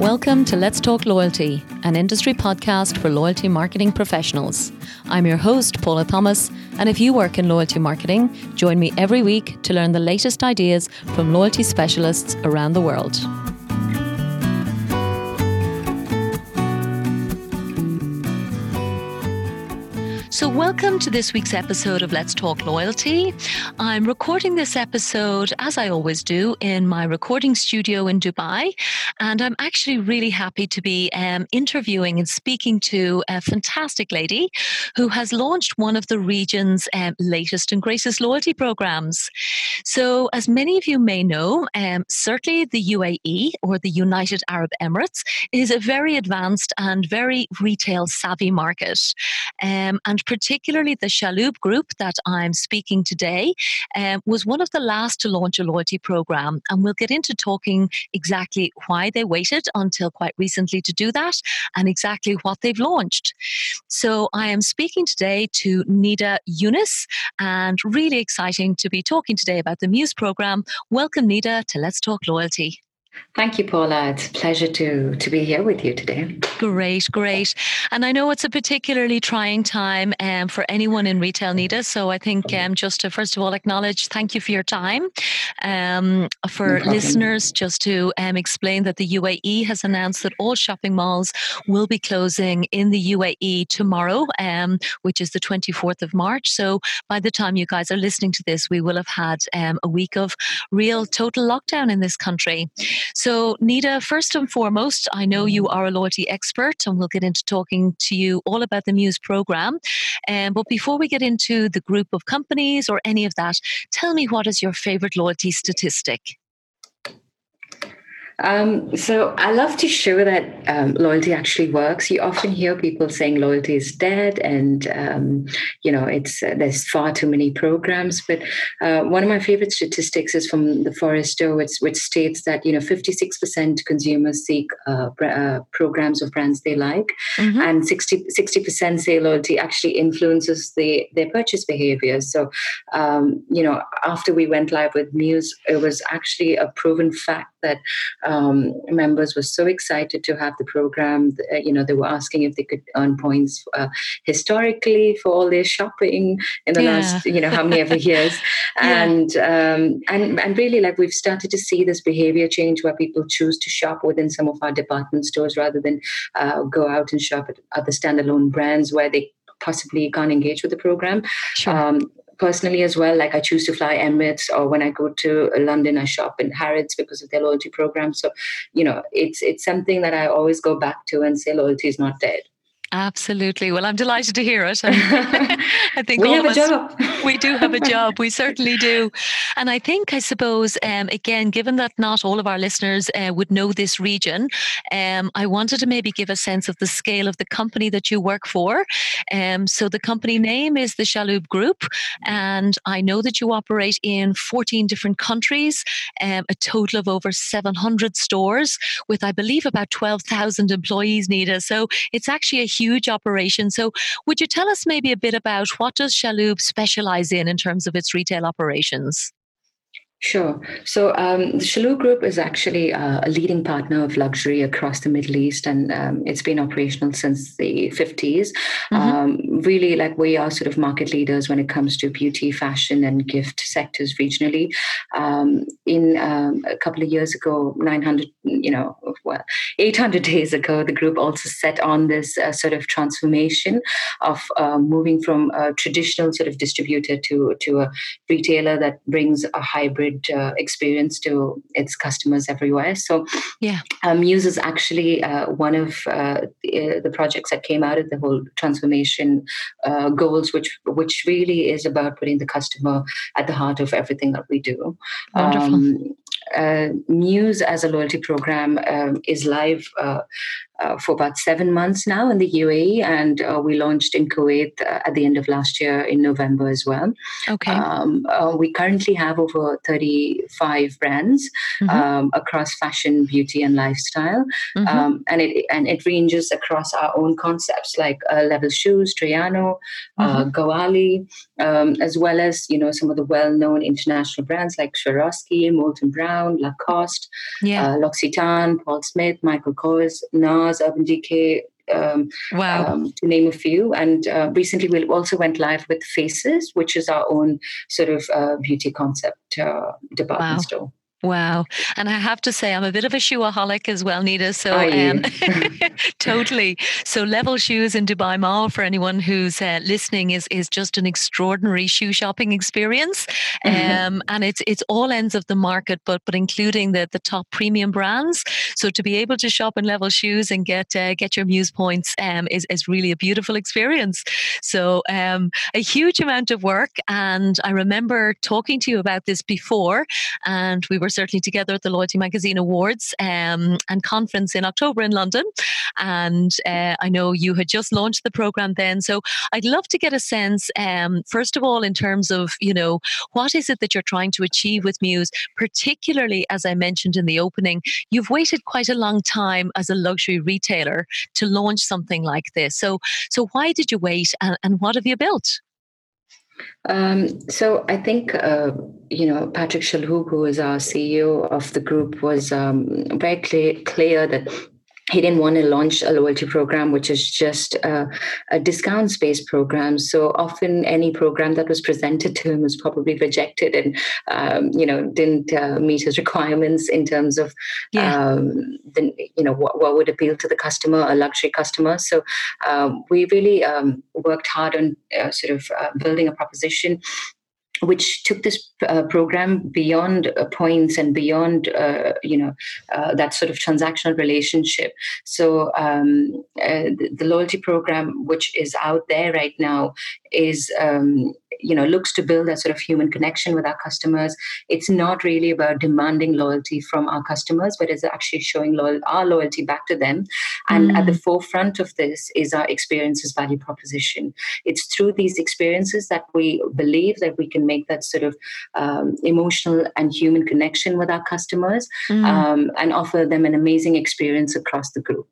Welcome to Let's Talk Loyalty, an industry podcast for loyalty marketing professionals. I'm your host, Paula Thomas, and if you work in loyalty marketing, join me every week to learn the latest ideas from loyalty specialists around the world. So, welcome to this week's episode of Let's Talk Loyalty. I'm recording this episode, as I always do, in my recording studio in Dubai. And I'm actually really happy to be um, interviewing and speaking to a fantastic lady who has launched one of the region's um, latest and greatest loyalty programs. So, as many of you may know, um, certainly the UAE or the United Arab Emirates is a very advanced and very retail savvy market. Um, and particularly the Chalhoub Group that I'm speaking today, um, was one of the last to launch a loyalty program. And we'll get into talking exactly why they waited until quite recently to do that and exactly what they've launched. So I am speaking today to Nida Younis and really exciting to be talking today about the Muse program. Welcome, Nida, to Let's Talk Loyalty. Thank you, Paula. It's a pleasure to to be here with you today. Great, great. And I know it's a particularly trying time um, for anyone in retail, Nida. So I think um, just to first of all acknowledge, thank you for your time. Um, for no listeners, just to um, explain that the UAE has announced that all shopping malls will be closing in the UAE tomorrow, um, which is the 24th of March. So by the time you guys are listening to this, we will have had um, a week of real total lockdown in this country. So, Nida, first and foremost, I know you are a loyalty expert, and we'll get into talking to you all about the Muse program. Um, but before we get into the group of companies or any of that, tell me what is your favorite loyalty statistic? Um, so I love to show that um, loyalty actually works. You often hear people saying loyalty is dead, and um, you know it's uh, there's far too many programs. But uh, one of my favorite statistics is from the Forrester, which, which states that you know 56% consumers seek uh, uh, programs of brands they like, mm-hmm. and 60 percent say loyalty actually influences the their purchase behavior. So um, you know after we went live with Muse, it was actually a proven fact that um, members were so excited to have the program. Uh, you know, they were asking if they could earn points uh, historically for all their shopping in the yeah. last, you know, how many ever years, yeah. and um, and and really, like we've started to see this behavior change where people choose to shop within some of our department stores rather than uh, go out and shop at other standalone brands where they possibly can't engage with the program. Sure. Um, personally as well. Like I choose to fly Emirates, or when I go to London, I shop in Harrods because of their loyalty program. So, you know, it's it's something that I always go back to and say loyalty is not dead. Absolutely. Well, I'm delighted to hear it. I think we have a job. we do have a job. We certainly do. And I think, I suppose, um, again, given that not all of our listeners uh, would know this region, um, I wanted to maybe give a sense of the scale of the company that you work for. Um, so the company name is the Chalhoub Group, and I know that you operate in 14 different countries, um, a total of over 700 stores, with I believe about 12,000 employees. Nida, so it's actually a huge operation. So, would you tell us maybe a bit about what does Chalhoub specialize in in terms of its retail operations? Sure. So um, the Chalhoub Group is actually uh, a leading partner of luxury across the Middle East, and um, it's been operational since the 50s. Mm-hmm. Um, really, like we are sort of market leaders when it comes to beauty, fashion, and gift sectors regionally. Um, in um, a couple of years ago, 900, you know, well, 800 days ago, the group also set on this uh, sort of transformation of uh, moving from a traditional sort of distributor to to a retailer that brings a hybrid uh, experience to its customers everywhere. So, yeah, um, Muse is actually uh, one of uh, the, uh, the, projects that came out of the whole transformation uh, goals, which which really is about putting the customer at the heart of everything that we do. Wonderful. Um, uh, Muse as a loyalty program um, is live uh, for about seven months now in the UAE, and uh, we launched in Kuwait uh, at the end of last year in November as well. Okay. Um, uh, we currently have over 35 brands mm-hmm. um, across fashion, beauty, and lifestyle, mm-hmm. um, and it and it ranges across our own concepts like uh, Level Shoes, Traiano, uh, mm-hmm. Ghawali, um, as well as you know some of the well-known international brands like Swarovski, Molton Brown, Lacoste, yeah. L'Occitane, Paul Smith, Michael Kors, NARS, Urban Decay, um, wow. Um, to name a few. And uh, recently, we also went live with Faces, which is our own sort of uh, beauty concept uh, department wow. store. Wow. And I have to say, I'm a bit of a shoeaholic as well, Nida. So, um, totally. So, Level Shoes in Dubai Mall for anyone who's uh, listening is is just an extraordinary shoe shopping experience. Mm-hmm. Um, and it's it's all ends of the market, but but including the the top premium brands. So, to be able to shop in Level Shoes and get uh, get your Muse points um, is is really a beautiful experience. So, um, a huge amount of work. And I remember talking to you about this before, and we were certainly together at the Loyalty Magazine Awards um, and conference in October in London. And uh, I know you had just launched the program then. So I'd love to get a sense, um, first of all, in terms of, you know, what is it that you're trying to achieve with Muse, particularly as I mentioned in the opening, you've waited quite a long time as a luxury retailer to launch something like this. So, so why did you wait and, and what have you built? Um, so I think uh, you know Patrick Chalhoub, who is our CEO of the group, was um, very clear, clear that he didn't want to launch a loyalty program which is just uh, a discounts based program so often any program that was presented to him was probably rejected and um, you know didn't uh, meet his requirements in terms of yeah. um, the, you know what, what, would appeal to the customer a luxury customer so um, we really um, worked hard on uh, sort of uh, building a proposition which took this uh, program beyond uh, points and beyond uh, you know uh, that sort of transactional relationship. So um, uh, the, the, loyalty program which is out there right now is um, you know looks to build that sort of human connection with our customers it's not really about demanding loyalty from our customers but it's actually showing loyal, our loyalty back to them and mm. at the mm. forefront of this is our experiences value proposition it's through these experiences that we believe that we can make that sort of um, emotional and human connection with our customers mm. um, and offer them an amazing experience across the group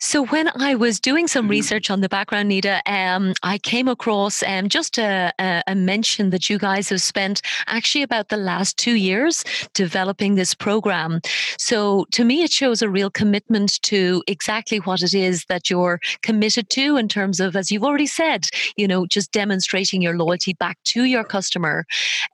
so when I was doing some mm-hmm. research on the background, Nida, um, I came across um, just a, a, mention that you guys have spent actually about the last two years developing this program. So to me, it shows a real commitment to exactly what it is that you're committed to in terms of, as you've already said, you know, just demonstrating your loyalty back to your customer.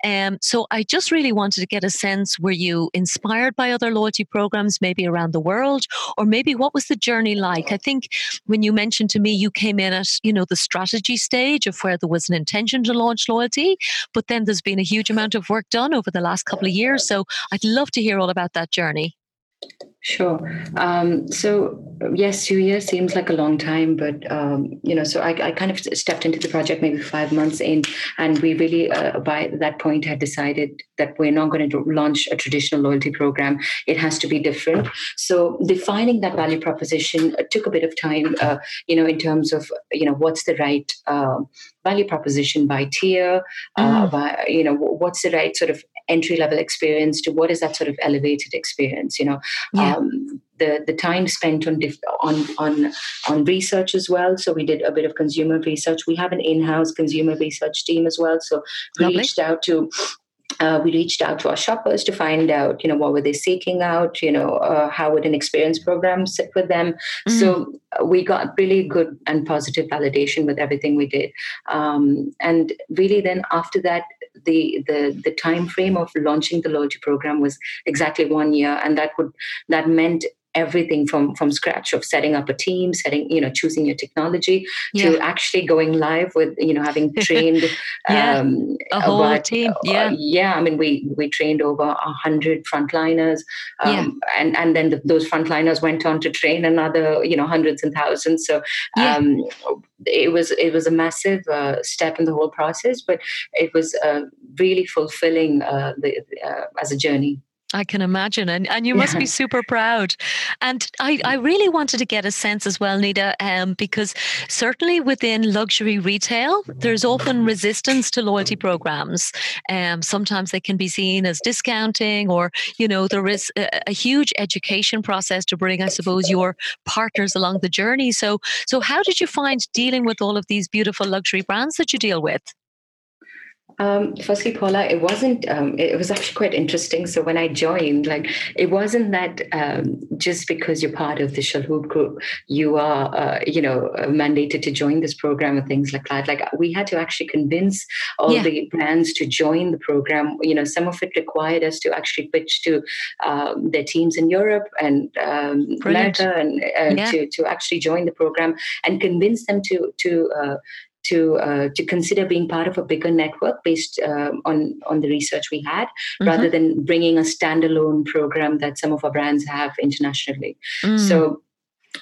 Um, so I just really wanted to get a sense: were you inspired by other loyalty programs, maybe around the world, or maybe what was the journey like? Like? I think when you mentioned to me you came in at, you know, the strategy stage of where there was an intention to launch loyalty, but then there's been a huge amount of work done over the last couple of years. So I'd love to hear all about that journey. Sure. Um, so yes, two years seems like a long time, but um, you know, so I, I, kind of stepped into the project maybe five months in, and we really uh, by that point had decided that we're not going to launch a traditional loyalty program. It has to be different. So defining that value proposition took a bit of time. Uh, you know, in terms of you know what's the right uh, value proposition by tier, uh, mm. by you know what's the right sort of entry level experience to what is that sort of elevated experience you know yeah. um, the the time spent on on on on research as well so we did a bit of consumer research we have an in-house consumer research team as well so we Lovely. reached out to uh, we reached out to our shoppers to find out, you know, what were they seeking out, you know, uh, how would an experience program sit with them. Mm-hmm. So we got really good and positive validation with everything we did. Um, and really, then after that, the the the time frame of launching the loyalty program was exactly one year, and that would that meant everything from from scratch of setting up a team setting you know choosing your technology yeah. to actually going live with you know having trained yeah. um, a whole about, team uh, yeah uh, yeah i mean we we trained over a hundred frontliners um, yeah. and and then the, those frontliners went on to train another you know hundreds and thousands so um, it was it was a massive uh, step in the whole process but it was uh, really fulfilling uh, the, uh, as a journey I can imagine. And, and you must yeah. be super proud. And I, I really wanted to get a sense as well, Nida, um, because certainly within luxury retail, there's often resistance to loyalty programs. Um, sometimes they can be seen as discounting, or, you know, there is a, a huge education process to bring, I suppose, your partners along the journey. So, so how did you find dealing with all of these beautiful luxury brands that you deal with? Um, firstly, Paula, it wasn't. Um, it was actually quite interesting. So when I joined, like, it wasn't that um, just because you're part of the Chalhoub group, you are, uh, you know, uh, mandated to join this program and things like that. Like, we had to actually convince all yeah. the brands to join the program. You know, some of it required us to actually pitch to um, their teams in Europe and um, America and uh, yeah. to to actually join the program and convince them to to uh, to uh, to consider being part of a bigger network based uh, on on the research we had, mm-hmm. rather than bringing a standalone program that some of our brands have internationally. Mm. So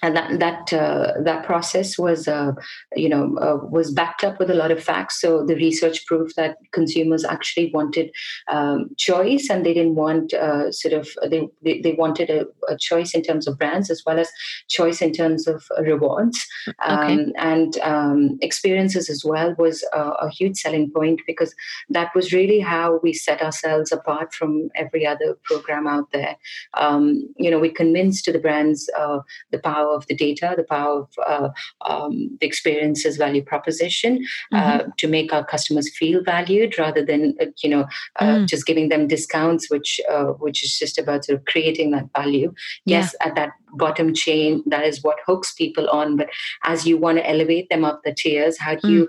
and that that uh, that process was uh, you know uh, was backed up with a lot of facts. So the research proved that consumers actually wanted um, choice and they didn't want uh, sort of they, they, they wanted a, a, choice in terms of brands as well as choice in terms of rewards. Um, okay. and um, experiences as well was a, a, huge selling point because that was really how we set ourselves apart from every other program out there. Um, you know we convinced to the brands uh, the power power of the data, the power of uh, um, the experiences value proposition uh, mm-hmm. to make our customers feel valued rather than uh, you know uh, mm. just giving them discounts, which uh, which is just about sort of creating that value. Yes, yeah. at that bottom chain, that is what hooks people on. But as you want to elevate them up the tiers, how do mm. you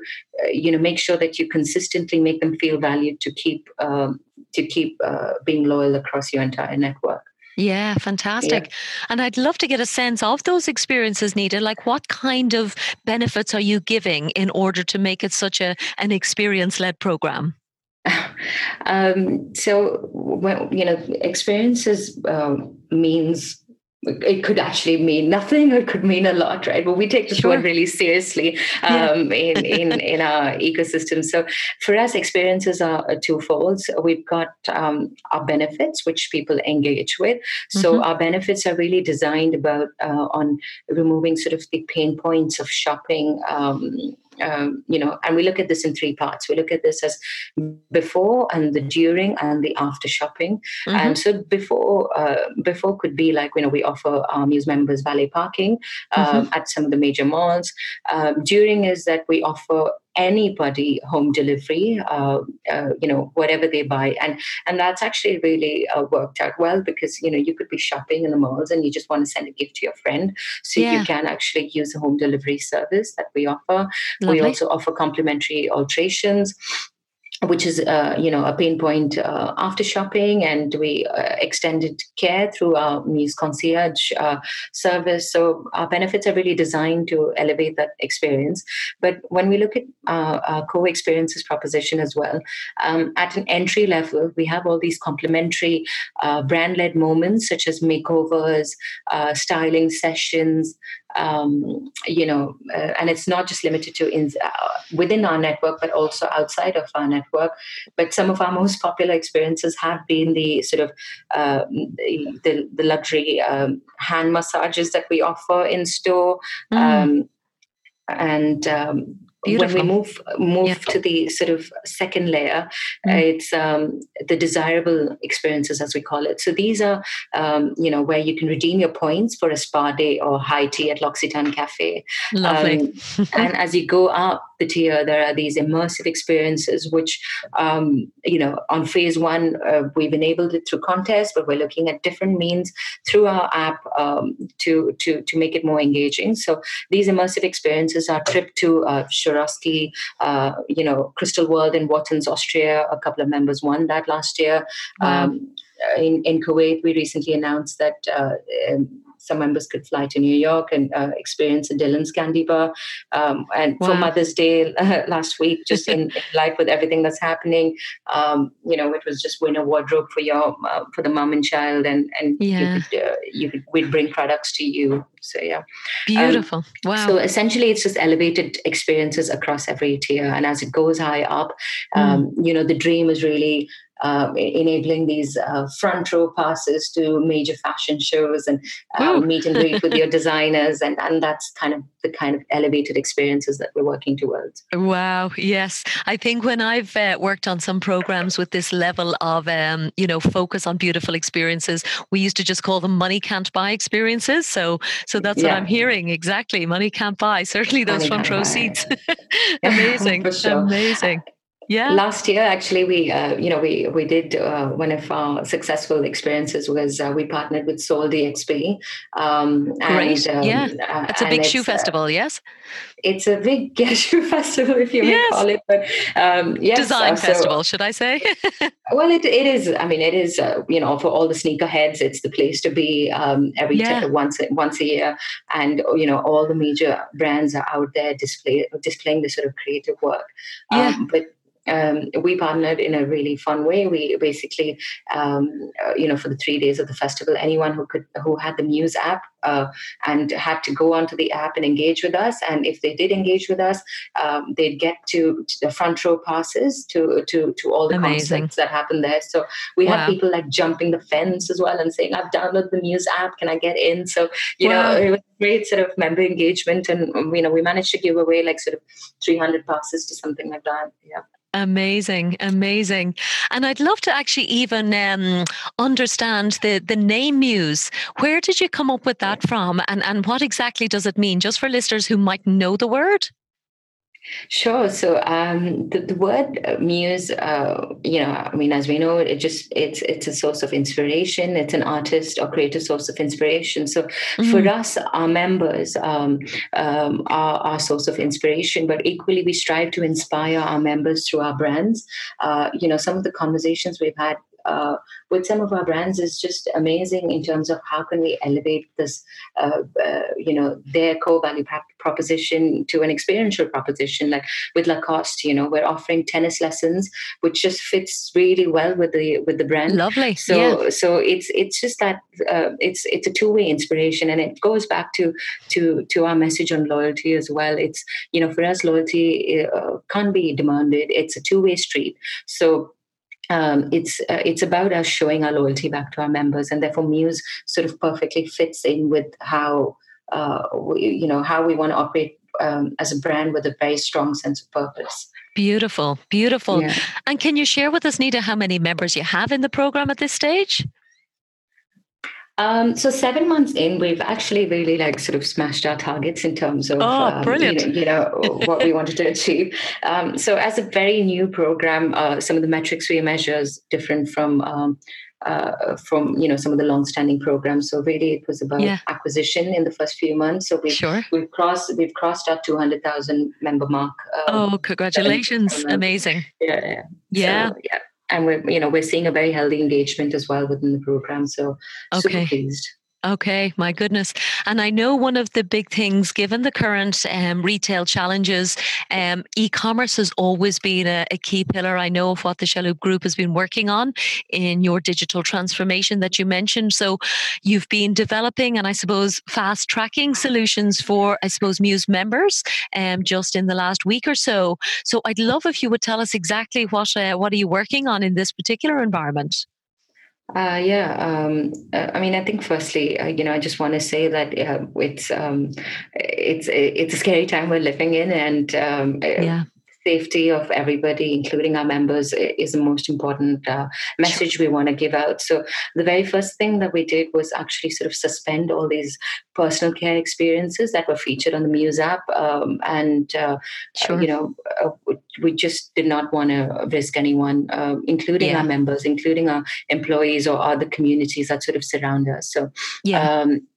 you know make sure that you consistently make them feel valued to keep um, to keep being loyal across your entire network? Yeah, fantastic. Yeah. And I'd love to get a sense of those experiences, Nida. Like, what kind of benefits are you giving in order to make it such a an experience led program? Um, so, well, you know, experiences um, means it could actually mean nothing or it could mean a lot right but we take this sure. word really seriously um, yeah. in, in, in our ecosystem so for us experiences are twofold we've got um, our benefits which people engage with so mm-hmm. our benefits are really designed about uh, on removing sort of the pain points of shopping um, um, you know, and we look at this in three parts. We look at this as before and the during and the after shopping. Mm-hmm. And so before, uh, before could be like you know we offer our Muse members valet parking um, mm-hmm. at some of the major malls. Um, during is that we offer anybody home delivery uh, uh, you know whatever they buy and and that's actually really uh, worked out well because you know you could be shopping in the malls and you just want to send a gift to your friend so yeah. you can actually use a home delivery service that we offer Lovely. we also offer complimentary alterations which is uh, you know a pain point uh, after shopping and we uh, extended care through our muse concierge uh, service. So our benefits are really designed to elevate that experience. But when we look at our co-experiences proposition as well um, at an entry level we have all these complementary uh, brand-led moments such as makeovers uh, styling sessions um, you know, uh, and it's not just limited to in, uh, within our network, but also outside of our network. But some of our most popular experiences have been the sort of uh, the, the, luxury um, hand massages that we offer in store. Mm. Um, and um, Beautiful. when we move move yeah. to the sort of second layer, mm. uh, it's um, the desirable experiences as we call it. So these are um, you know where you can redeem your points for a spa day or high tea at L'Occitane Cafe. Lovely. Um, and as you go up the tier, there are these immersive experiences, which um, you know on phase one uh, we've enabled it through contests, but we're looking at different means through our app um, to to to make it more engaging. So these immersive experiences are trip to uh, Swarovski, uh, you know, Crystal World in Wattens, Austria. A couple of members won that last year. Wow. Um, in, in Kuwait, we recently announced that uh, um, some members could fly to New York and uh, experience a Dylan's Candy Bar. Um, and wow. for Mother's Day uh, last week, just in, in light with everything that's happening, um, you know, it was just win a wardrobe for your uh, for the mom and child, and and yeah. you could uh, you could we'd bring products to you. So yeah, beautiful. Um, wow. So essentially, it's just elevated experiences across every tier, and as it goes high up, mm. you know, the dream is really uh, enabling these uh, front row passes to major fashion shows and uh, meet and greet with your designers. And, and that's kind of the kind of elevated experiences that we're working towards. Wow. Yes. I think when I've uh, worked on some programs with this level of, um, you know, focus on beautiful experiences, we used to just call them money can't buy experiences. So, so that's yeah. what I'm hearing. Exactly. Money can't buy. Certainly those money front row seats. Amazing. sure. Amazing. Yeah. Last year, actually, we uh, you know we we did uh, one of our successful experiences was uh, we partnered with Sole DXB. Um, Great. And, um, yeah, uh, it's a big shoe uh, festival. Yes. It's a big shoe festival, if you yes. may call it. But um, yes, design so, festival, should I say? well, it, it is. I mean, it is. you know, for all the sneakerheads, it's the place to be. Um, every yeah. t- once once a year, and you know, all the major brands are out there display displaying this sort of creative work. Yeah. Um, but um, we partnered in a really fun way. We basically, um, uh, you know, for the three days of the festival, anyone who could who had the Muse app uh, and had to go onto the app and engage with us, and if they did engage with us, um, they'd get to, to, the front row passes to to to all the Amazing. concerts that happened there. So we wow. had people like jumping the fence as well and saying, "I've downloaded the Muse app. Can I get in?" So you wow. know, it was great sort of member engagement, and you know, we managed to give away like sort of 300 passes to something like that. Yeah. Amazing, amazing. And I'd love to actually even um, understand the, the name Muse. Where did you come up with that from? And, and what exactly does it mean, just for listeners who might know the word? Sure. So um, the, the word muse, uh, you know, I mean, as we know, it just it's it's a source of inspiration. It's an artist or creative source of inspiration. So mm-hmm. for us, our members um, um, are our source of inspiration, but equally we strive to inspire our members through our brands. Uh, you know, some of the conversations we've had uh, with some of our brands is just amazing in terms of how can we elevate this, uh, uh, you know, their core value proposition to an experiential proposition. Like with Lacoste, you know, we're offering tennis lessons, which just fits really well with the with the brand. Lovely. So yeah. so it's it's just that uh, it's it's a two way inspiration, and it goes back to to to our message on loyalty as well. It's you know for us loyalty uh, can't be demanded. It's a two way street. So um, it's uh, it's about us showing our loyalty back to our members, and therefore Muse sort of perfectly fits in with how uh, we, you know how we want to operate um, as a brand with a very strong sense of purpose. Beautiful, beautiful. Yeah. And can you share with us, Nida, how many members you have in the program at this stage? Um, so seven months in, we've actually really like sort of smashed our targets in terms of oh, um. You, know, you know what we wanted to achieve. Um, so as a very new program, uh, some of the metrics we measure is different from um, uh, from you know some of the long-standing programs. So really, it was about yeah. acquisition in the first few months. So we've sure. we've crossed we've crossed our two hundred thousand member mark. Um, oh, congratulations! Amazing. Yeah, yeah, yeah. So, yeah and we're you know we're seeing a very healthy engagement as well within the program so okay. super pleased Okay, my goodness. And I know one of the big things, given the current um, retail challenges, um, e commerce has always been a, a, key pillar. I know of what the Chalhoub Group has been working on in your digital transformation that you mentioned. So you've been developing and I suppose fast tracking solutions for, I suppose, Muse members um, just in the last week or so. So I'd love if you would tell us exactly what, uh, what are you working on in this particular environment? Uh, yeah, um, uh, I mean, I think firstly, uh, you know, I just want to say that uh, it's um, it's it's a scary time we're living in, and um, uh, yeah safety of everybody, including our members, is the most important uh, message we want to give out. So, the very first thing that we did was actually sort of suspend all these personal care experiences that were featured on the Muse app. Um, and, uh, sure. you know, uh, we just did not want to risk anyone, uh, including yeah. our members, including our employees or other communities that sort of surround us. So, yeah. Um,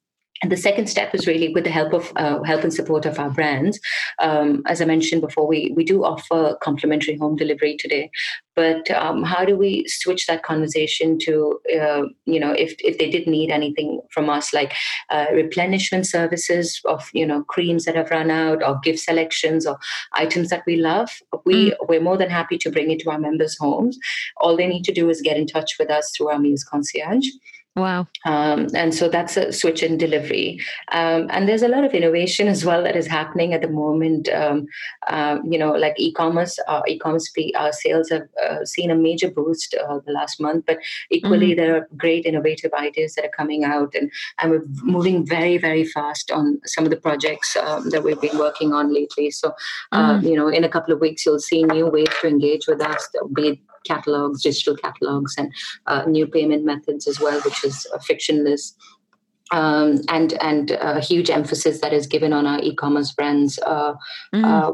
and the second step is really with the help of uh, help and support of our brands. Um, as I mentioned before, we we do offer complimentary home delivery today. But um, how do we switch that conversation to uh, you know if if they did need anything from us like uh, replenishment services of you know creams that have run out or gift selections or items that we love, we mm. we're more than happy to bring it to our members' homes. All they need to do is get in touch with us through our Muse Concierge Wow. Um, and so that's a switch in delivery. Um, and there's a lot of innovation as well that is happening at the moment. Um, uh, you know, like e-commerce, uh, e-commerce uh, sales have uh, seen a major boost uh, the last month, but equally mm-hmm. there are great innovative ideas that are coming out and, and we're moving very, very fast on some of the projects um, that we've been working on lately. So, mm-hmm. you know, in a couple of weeks, you'll see new ways to engage with us, be it catalogs, digital catalogs, and uh, new payment methods as well, which is uh, frictionless. Um, and and a huge emphasis that is given on our e-commerce brands. Uh, mm. uh,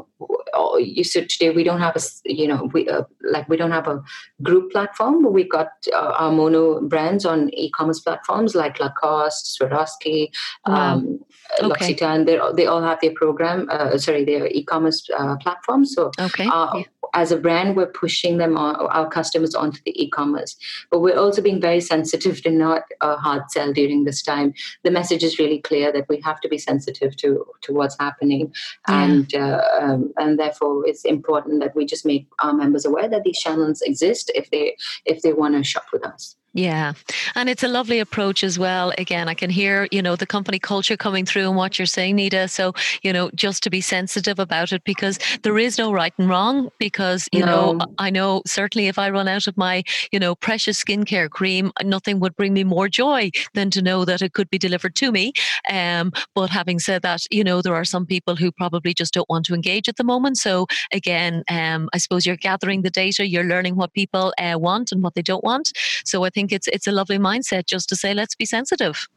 oh, you said today we don't have a you know we uh, like we don't have a group platform, but we've got uh, our mono brands on e-commerce platforms like Lacoste, Swarovski, wow. um, okay. L'Occitane. They they all have their program. Uh, sorry, their e-commerce uh, platforms. So okay. Yeah as a brand, we're pushing them on, our customers onto the e-commerce. But we're also being very sensitive to not uh, hard sell during this time. The message is really clear that we have to be sensitive to to what's happening, yeah. and uh, um, and therefore it's important that we just make our members aware that these channels exist if they if they want to shop with us. Yeah. And it's a lovely approach as well. Again, I can hear, you know, the company culture coming through and what you're saying, Nida. So, you know, just to be sensitive about it because there is no right and wrong. Because, you no. know, I know certainly if I run out of my, you know, precious skincare cream, nothing would bring me more joy than to know that it could be delivered to me. Um, but having said that, you know, there are some people who probably just don't want to engage at the moment. So again, um, I suppose you're gathering the data, you're learning what people uh, want and what they don't want. So I think think it's it's a lovely mindset just to say let's be sensitive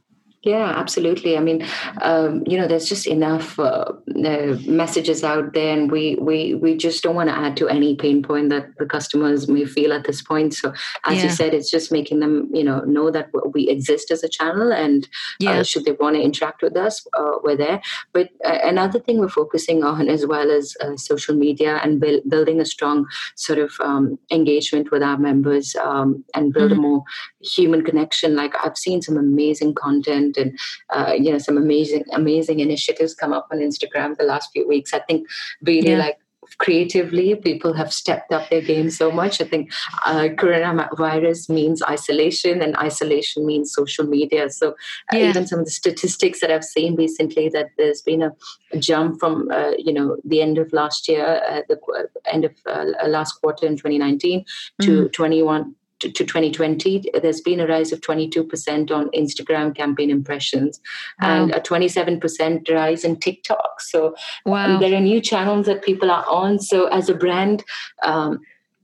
yeah, absolutely. I mean, um, you know, there's just enough uh, uh, messages out there, and we we we just don't want to add to any pain point that the customers may feel at this point. So, as yeah. you said, it's just making them, you know, know that we exist as a channel, and uh, yeah. uh, should they want to interact with us, uh, we're there. But uh, another thing we're focusing on as well as social media and build, building a strong sort of um, engagement with our members um, and build mm-hmm. a more human connection. Like I've seen some amazing content and uh, you know some amazing amazing initiatives come up on Instagram the last few weeks. I think really yeah. like creatively people have stepped up their game so much i think uh, coronavirus means isolation and isolation means social media so uh, yeah. even some of the statistics that i've seen recently that there's been a, jump from uh, you know the end of last year uh, the end of uh, last quarter in 2019 to mm. 21 to, 2020, there's been a rise of 22% on Instagram campaign impressions wow. and a 27% rise in TikTok. So wow. um, there are new channels that people are on. So as a brand, um,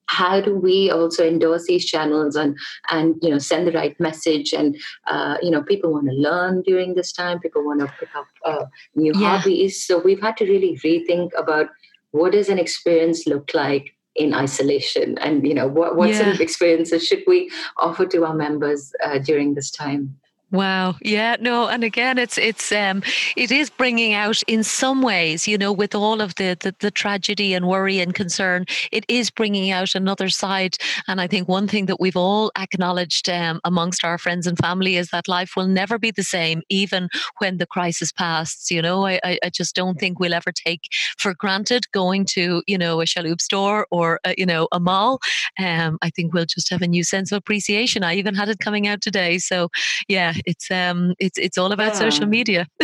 how do we also endorse these channels and and you know send the right message and uh, you know people want to learn during this time people want to pick up uh, new yeah. hobbies so we've had to really rethink about what does an experience look like in isolation and you know what, what yeah. sort of experiences should we offer to our members uh, during this time Wow. Yeah. No. And again, it's it's um it is bringing out in some ways, you know, with all of the, the the tragedy and worry and concern, it is bringing out another side. And I think one thing that we've all acknowledged um, amongst our friends and family is that life will never be the same, even when the crisis passes. You know, I I just don't think we'll ever take for granted going to you know a Chalhoub store or a, you know a mall. Um, I think we'll just have a new sense of appreciation. I even had it coming out today. So yeah it's um it's it's all about yeah. social media.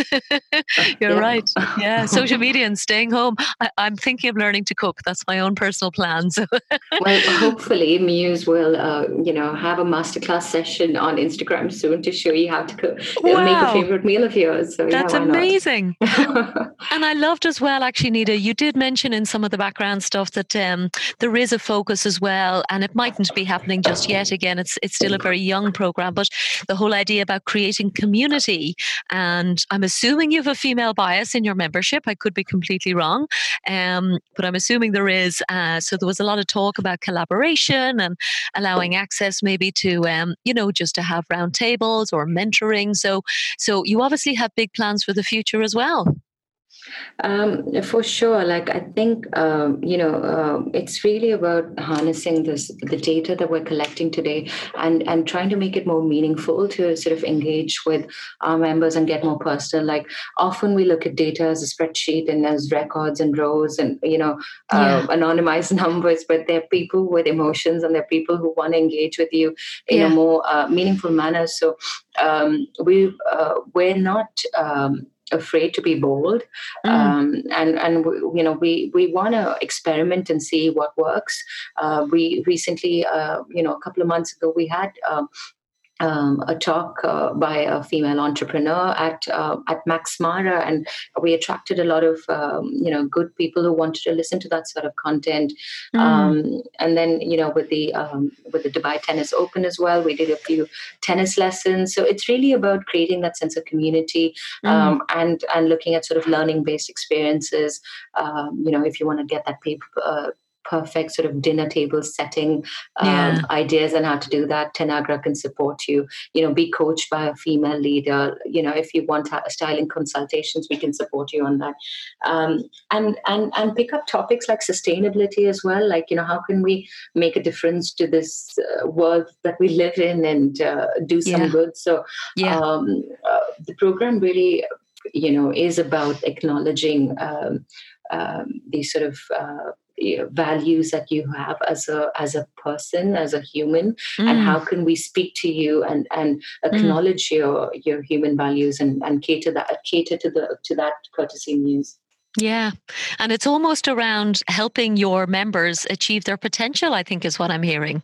You're yeah. right. Yeah, social media and staying home. I, am thinking of learning to cook. That's my own personal plan. So well, hopefully Muse will uh, you know have a masterclass session on Instagram soon to show you how to cook. Wow. Make a favorite meal of yours. So that's yeah, amazing. and I loved as well, actually, Nida. You did mention in some of the background stuff that um, there is a focus as well, and it mightn't be happening just yet. Again, it's it's still a very young program, but the whole idea about creating community. And I'm assuming you have a female bias in your membership. I could be completely wrong, um, but I'm assuming there is. Uh, so there was a lot of talk about collaboration and allowing access maybe to, um, you know, just to have roundtables or mentoring. So, so you obviously have big plans for the future as well. Um, for sure. Like I think um, you know, uh, it's really about harnessing this the data that we're collecting today and and trying to make it more meaningful to sort of engage with our members and get more personal. Like often we look at data as a spreadsheet and as records and rows and you know uh, yeah. anonymized numbers, but they're people with emotions and they're people who want to engage with you in yeah. a more uh, meaningful manner. So um, we uh, we're not. Afraid to be bold mm. um, and and we, you know we we want to experiment and see what works uh, we recently uh, you know a couple of months ago we had um, um, a talk uh, by a female entrepreneur at uh, at Max Mara, and we attracted a lot of um, you know good people who wanted to listen to that sort of content. Mm. Um, and then you know with the um, with the Dubai Tennis Open as well, we did a few tennis lessons. So it's really about creating that sense of community mm. and and looking at sort of learning based experiences. Um, you know, if you want to get that paper. Uh, perfect sort of dinner table setting um, yeah. ideas on how to do that Tanagra can support you you know be coached by a female leader you know if you want styling consultations we can support you on that um, and and and pick up topics like sustainability as well like you know how can we make a difference to this uh, world that we live in and uh, do some yeah. good so yeah. um, uh, the program really you know is about acknowledging um, um, these sort of uh, values that you have as a as a person as a human mm. and how can we speak to you and and mm. acknowledge mm. your your human values and and cater that cater to the to that courtesy muse yeah. And it's almost around helping your members achieve their potential, I think is what I'm hearing.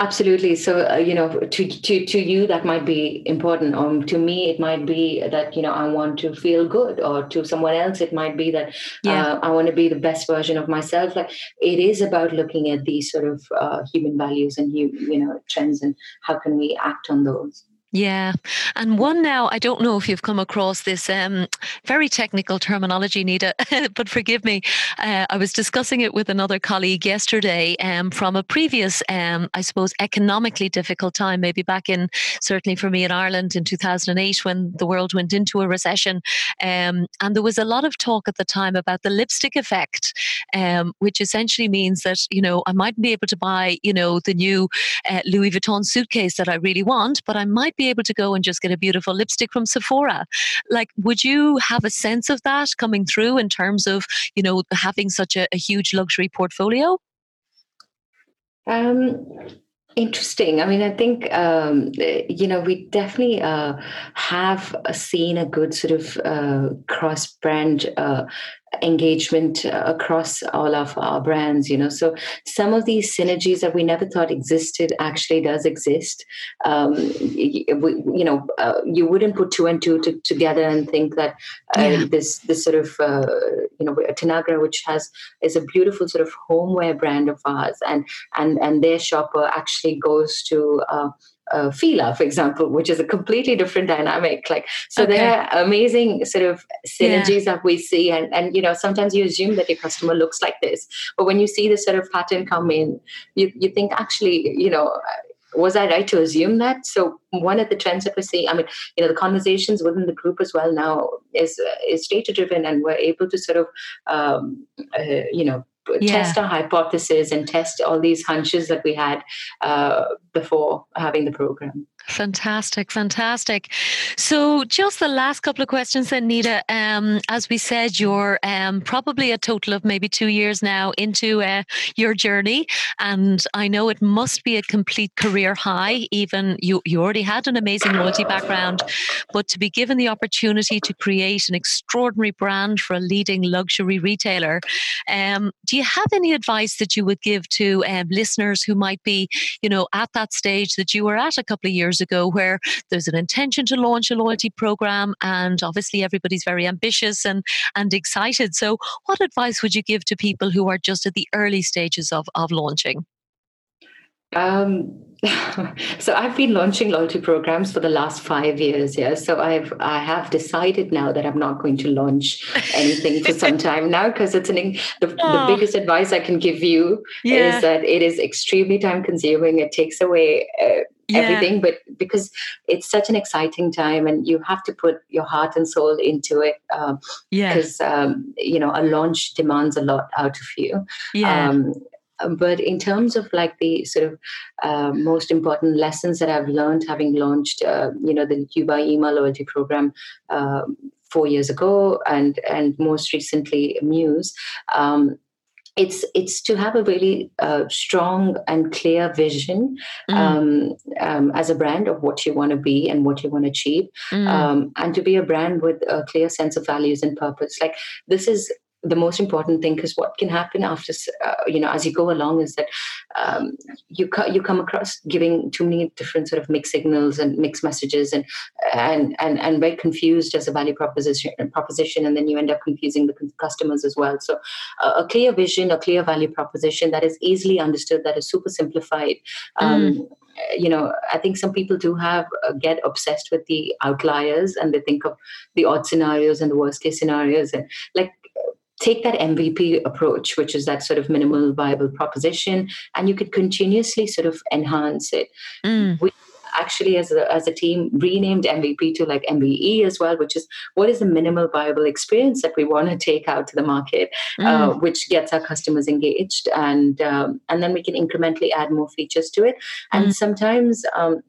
Absolutely. So, uh, you know, to, to, to you, that might be important. Um, to me, it might be that, you know, I want to feel good or to someone else, it might be that yeah. uh, I want to be the best version of myself. Like it is about looking at these sort of uh, human values and, you, you know, trends and how can we act on those. Yeah. And one now, I don't know if you've come across this um, very technical terminology, Nida, but forgive me. Uh, I was discussing it with another colleague yesterday um, from a previous, um, I suppose, economically difficult time, maybe back in, certainly for me in Ireland in 2008 when the world went into a recession. Um, and there was a lot of talk at the time about the lipstick effect, um, which essentially means that, you know, I mightn't be able to buy, you know, the new uh, Louis Vuitton suitcase that I really want, but I might be able to go and just get a beautiful lipstick from Sephora. Like, would you have a sense of that coming through in terms of, you know, having such a, a huge luxury portfolio? Um, Interesting. I mean, I think um, you know we definitely uh, have seen a good sort of uh, cross-brand uh, engagement uh, across all of our brands you know so some of these synergies that we never thought existed actually does exist um, we, you know uh, you wouldn't put two and two to, together and think that uh, yeah. this this sort of uh, you know Tanagra which has is a beautiful sort of homeware brand of ours and and and their shopper actually goes to uh, uh, Fila, for example, which is a completely different dynamic. Like, so okay. there are amazing sort of synergies yeah. that we see, and and you know sometimes you assume that your customer looks like this, but when you see this sort of pattern come in, you you think actually, you know. Was I right to assume that? So one of the trends that we're seeing, I mean, you know, the conversations within the group as well now is is data driven, and we're able to sort of, um, uh, you know, yeah. test our hypothesis and test all these hunches that we had uh, before having the program. Fantastic, fantastic. So, just the last couple of questions, then, Nida. Um, as we said, you're um, probably a total of maybe two years now into uh, your journey, and I know it must be a complete career high. Even you, you already had an amazing loyalty background, but to be given the opportunity to create an extraordinary brand for a leading luxury retailer, um, do you have any advice that you would give to um, listeners who might be, you know, at that stage that you were at a couple of years? years ago where there's an intention to launch a loyalty program and obviously everybody's very ambitious and and excited so what advice would you give to people who are just at the early stages of of launching um, so I've been launching loyalty programs for the last five years. Yeah, so I've I have decided now that I'm not going to launch anything for some time now because it's an the, oh. the biggest advice I can give you yeah. is that it is extremely time consuming. It takes away uh, yeah. everything, but because it's such an exciting time and you have to put your heart and soul into it. Um, yeah. Because, um, you know, a launch demands a lot out of you. Yeah. Um, but in terms of like the sort of uh, most important lessons that I've learned having launched, uh, you know, the U by Emaar loyalty program uh, four years ago, and and most recently Muse, um, it's it's to have a really uh, strong and clear vision mm. um, um, as a brand of what you want to be and what you want to achieve, mm. um, and to be a brand with a clear sense of values and purpose. Like this is the most important thing because what can happen after uh, you know as you go along is that um, you co- you come across giving too many different sort of mixed signals and mixed messages and and and, and very confused as a value proposition proposition and then you end up confusing the customers as well. So uh, a clear vision a clear value proposition that is easily understood that is super simplified um, mm. you know i think some people do have uh, get obsessed with the outliers and they think of the odd scenarios and the worst case scenarios and like take that MVP approach, which is that sort of minimal viable proposition, and you could continuously sort of enhance it. Mm. We actually, as a, as a team, renamed MVP to like MVE as well, which is what is the minimal viable experience that we want to take out to the market, uh, mm. uh, which gets our customers engaged, and um, and then we can incrementally add more features to it. And mm. sometimes. Um,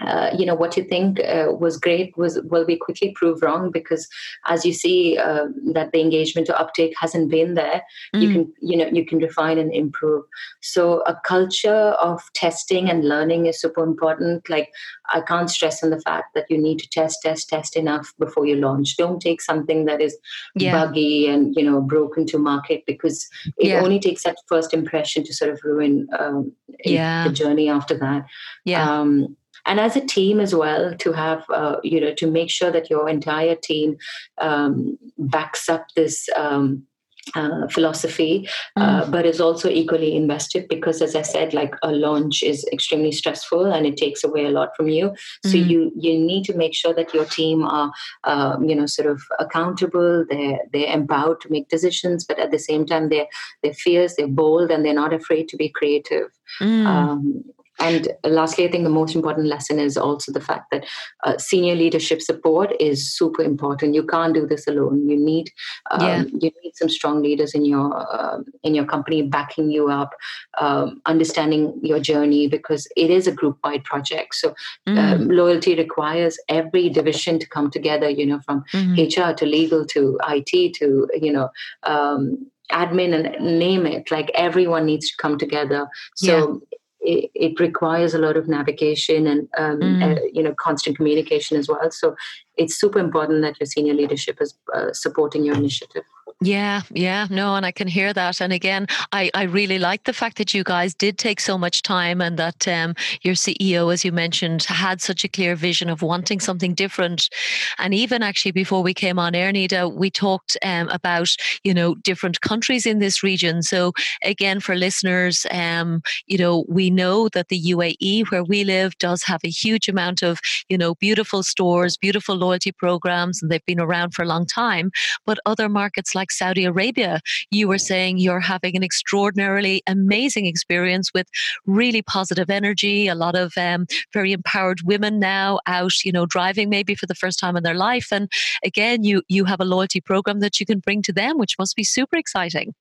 uh, you know what you think uh, was great was will be quickly proved wrong because as you see uh, that the engagement or uptake hasn't been there mm. you can you know you can refine and improve so a culture of testing and learning is super important like i can't stress on the fact that you need to test test test enough before you launch don't take something that is yeah. buggy and you know broken to market because it yeah. only takes that first impression to sort of ruin um, yeah. the journey after that yeah um, and as a team as well to have uh, you know to make sure that your entire team um, backs up this um, uh, philosophy, uh, mm. but is also equally invested because, as I said, like a launch is extremely stressful and it takes away a lot from you. So mm. you you need to make sure that your team are, um, you know, sort of accountable. They're they're empowered to make decisions, but at the same time they're they're fierce, they're bold, and they're not afraid to be creative. Mm. Um, and lastly, I think the most important lesson is also the fact that uh, senior leadership support is super important. You can't do this alone. You need um, yeah. you need some strong leaders in your uh, in your company backing you up, um, understanding your journey because it is a group wide project. So mm. um, loyalty requires every division to come together. You know, from mm-hmm. HR to legal to IT to you know um, admin and name it like everyone needs to come together so yeah it, it requires a lot of navigation and um, mm. uh, you know constant communication as well. So it's super important that your senior leadership is uh, supporting your initiative. Yeah, yeah, no, and I can hear that. And again, I, I really like the fact that you guys did take so much time and that um, your CEO, as you mentioned, had such a clear vision of wanting something different. And even actually before we came on air, Nida, we talked um, about, you know, different countries in this region. So again, for listeners, um, you know, we know that the UAE, where we live, does have a huge amount of, you know, beautiful stores, beautiful loyalty programs, and they've been around for a long time. But other markets like like Saudi Arabia, you were saying you're having an extraordinarily amazing experience with really positive energy, a lot of um, very empowered women now out, you know, driving maybe for the first time in their life. And again, you you have a loyalty program that you can bring to them, which must be super exciting.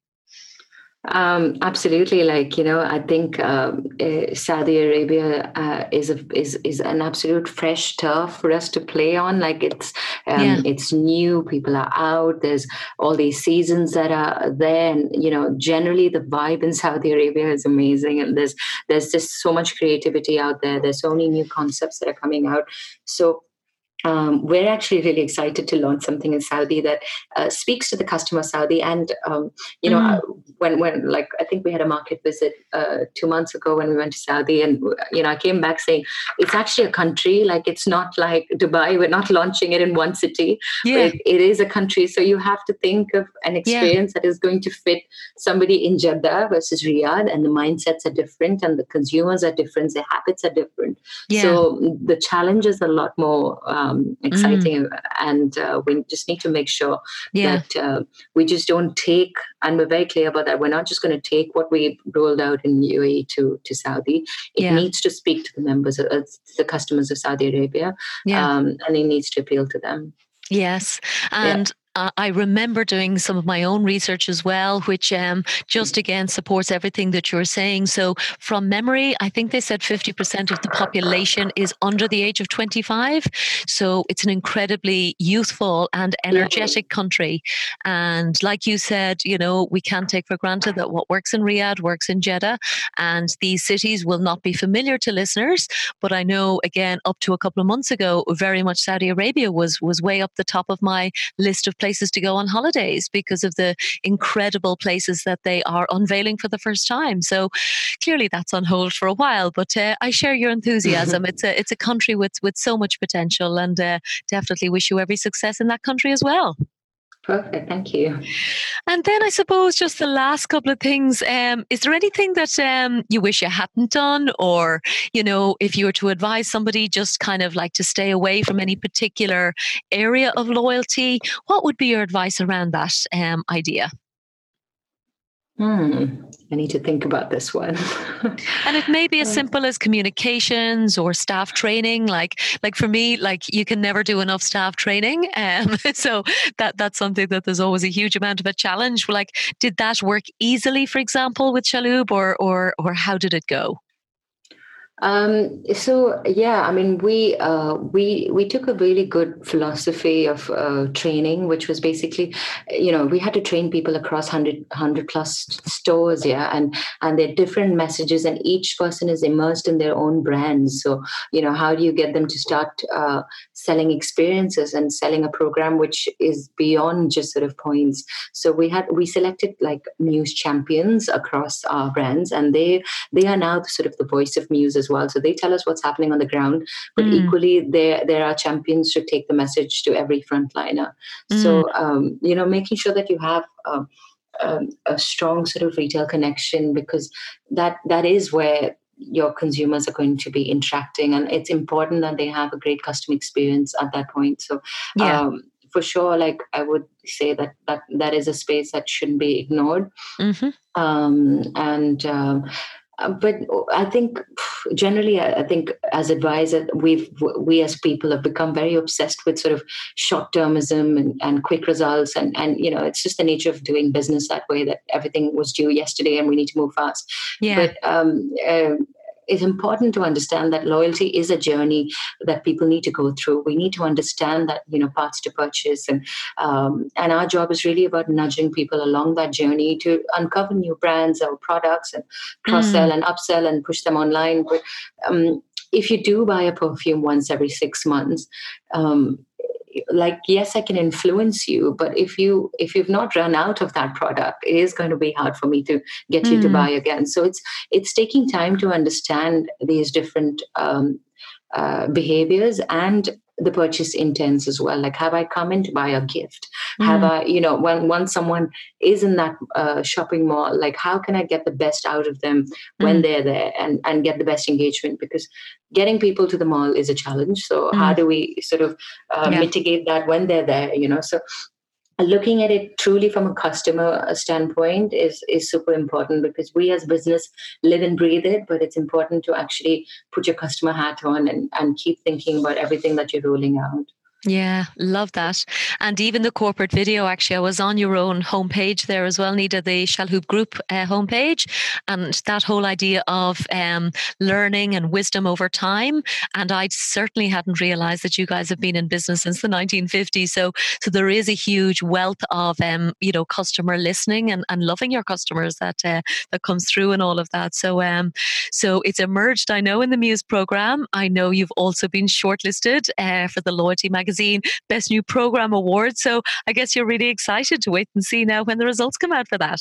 Um, absolutely, like you know, I think um, uh, Saudi Arabia uh, is a is is an absolute fresh turf for us to play on. Like it's um, yeah. it's new, people are out. There's all these seasons that are there, and you know, generally the vibe in Saudi Arabia is amazing. And there's there's just so much creativity out there. There's so many new concepts that are coming out. So um, we're actually really excited to launch something in Saudi that uh, speaks to the customer Saudi. And um, you know, mm. when when like I think we had a market visit uh, two months ago when we went to Saudi, and you know, I came back saying it's actually a country. Like it's not like Dubai. We're not launching it in one city. Yeah. It, it is a country. So you have to think of an experience yeah. that is going to fit somebody in Jeddah versus Riyadh, and the mindsets are different, and the consumers are different, their habits are different. Yeah. So the challenge is a lot more. Um, um, exciting, mm. and uh, we just need to make sure yeah. that uh, we just don't take, and we're very clear about that. We're not just going to take what we rolled out in UAE to to Saudi. It yeah. needs to speak to the members, of, uh, the customers of Saudi Arabia, yeah. um, and it needs to appeal to them. Yes. And uh, I remember doing some of my own research as well, which um, just again supports everything that you're saying. So, from memory, I think they said 50% of the population is under the age of 25. So, it's an incredibly youthful and energetic country. And, like you said, you know, we can't take for granted that what works in Riyadh works in Jeddah. And these cities will not be familiar to listeners. But I know, again, up to a couple of months ago, very much Saudi Arabia was, was way up the top of my list of places to go on holidays because of the incredible places that they are unveiling for the first time. So clearly that's on hold for a while, but uh, I share your enthusiasm. it's a it's a country with with so much potential, and uh, definitely wish you every success in that country as well. Perfect. Thank you. And then I suppose just the last couple of things. Um, is there anything that um, you wish you hadn't done? Or, you know, if you were to advise somebody just kind of like to stay away from any particular area of loyalty, what would be your advice around that um, idea? Hmm. I need to think about this one. and it may be as simple as communications or staff training. Like, like for me, like you can never do enough staff training. Um, so that that's something that there's always a huge amount of a challenge. Like, did that work easily, for example, with Chalhoub, or or or how did it go? Um, so yeah, I mean, we uh, we we took a really good philosophy of uh, training, which was basically, you know, we had to train people across 100, 100 plus stores, yeah, and and they're different messages, and each person is immersed in their own brands. So you know, how do you get them to start uh, selling experiences and selling a program which is beyond just sort of points? So we had we selected like Muse champions across our brands, and they they are now the sort of the voice of Muse as well. So they tell us what's happening on the ground, but mm. equally there there are champions to take the message to every frontliner. Mm. So um, you know, making sure that you have. Um, um, a strong sort of retail connection because that that is where your consumers are going to be interacting and it's important that they have a great customer experience at that point so yeah. um, for sure like i would say that that that is a space that shouldn't be ignored mm-hmm. um, and um, uh, but I think generally, I think as advisors, we've we as people have become very obsessed with sort of short termism and, and quick results, and and you know it's just the nature of doing business that way that everything was due yesterday and we need to move fast. Yeah. But um, uh, it's important to understand that loyalty is a journey that people need to go through. We need to understand that you know paths to purchase, and um, and our job is really about nudging people along that journey to uncover new brands or products and cross sell mm. and upsell and push them online. But um, if you do buy a perfume once every six months, um, like yes i can influence you but if you if you've not run out of that product it is going to be hard for me to get mm. you to hmm. buy again so it's it's taking time to understand these different um, uh, behaviors and the purchase intents as well like have i come in to buy a gift mm. have i you know when once someone is in that uh, shopping mall like how can i get the best out of them when mm. they're there and and get the best engagement because getting people to the mall is a challenge so mm. how do we sort of uh, yeah. mitigate that when they're there you know so looking at it truly from a customer uh, standpoint is is super important because we as business live and breathe it but it's important to actually put your customer hat on and, and keep thinking about everything that you're rolling out yeah, love that. And even the corporate video, actually, I was on your own homepage there as well, Nida, the Chalhoub Group uh, homepage. And that whole idea of um, learning and wisdom over time. And I certainly hadn't realized that you guys have been in business since the 1950s. So, so there is a huge wealth of, um, you know, customer listening and, and loving your customers that uh, that comes through and all of that. So, um, so it's emerged, I know, in the Muse program. I know you've also been shortlisted uh, for the Loyalty magazine Magazine Best New Program Award. So I guess you're really excited to wait and see now when the results come out for that.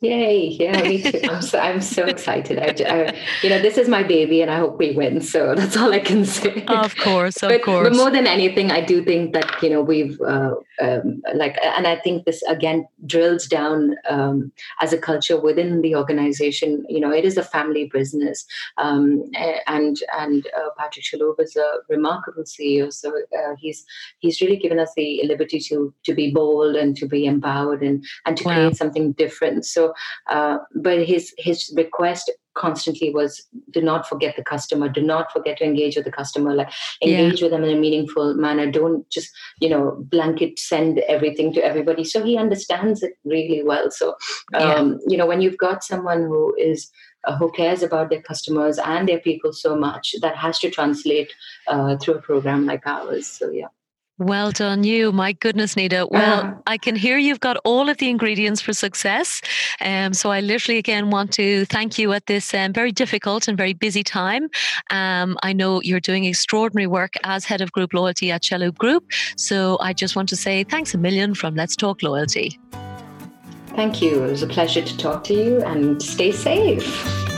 Yay! Yeah, me too. I'm so, I'm so excited. I, I, you know, this is my baby, and I hope we win. So that's all I can say. Of course, of but, course. But more than anything, I do think that you know we've uh, um, like and i think this again drills down um, as a culture within the organization you know it is a family business um, and and uh, patrick Chalhoub is a remarkable ceo so uh, he's he's really given us the liberty to to be bold and to be empowered and and to wow. create something different so uh, but his his request constantly was do not forget the customer do not forget to engage with the customer. Like engage yeah. with them in a meaningful manner. Don't just you know blanket send everything to everybody. So he understands it really well. So um, yeah. you know when you've got someone who is uh, who cares about their customers and their people so much that has to translate uh, through a program like ours. So yeah well done, you. My goodness, Nida. Well, uh, I can hear you've got all of the ingredients for success. Um, so I literally, again, want to thank you at this um, very difficult and very busy time. Um, I know you're doing extraordinary work as head of group loyalty at Chalhoub Group. So I just want to say thanks a million from Let's Talk Loyalty. Thank you. It was a pleasure to talk to you and stay safe.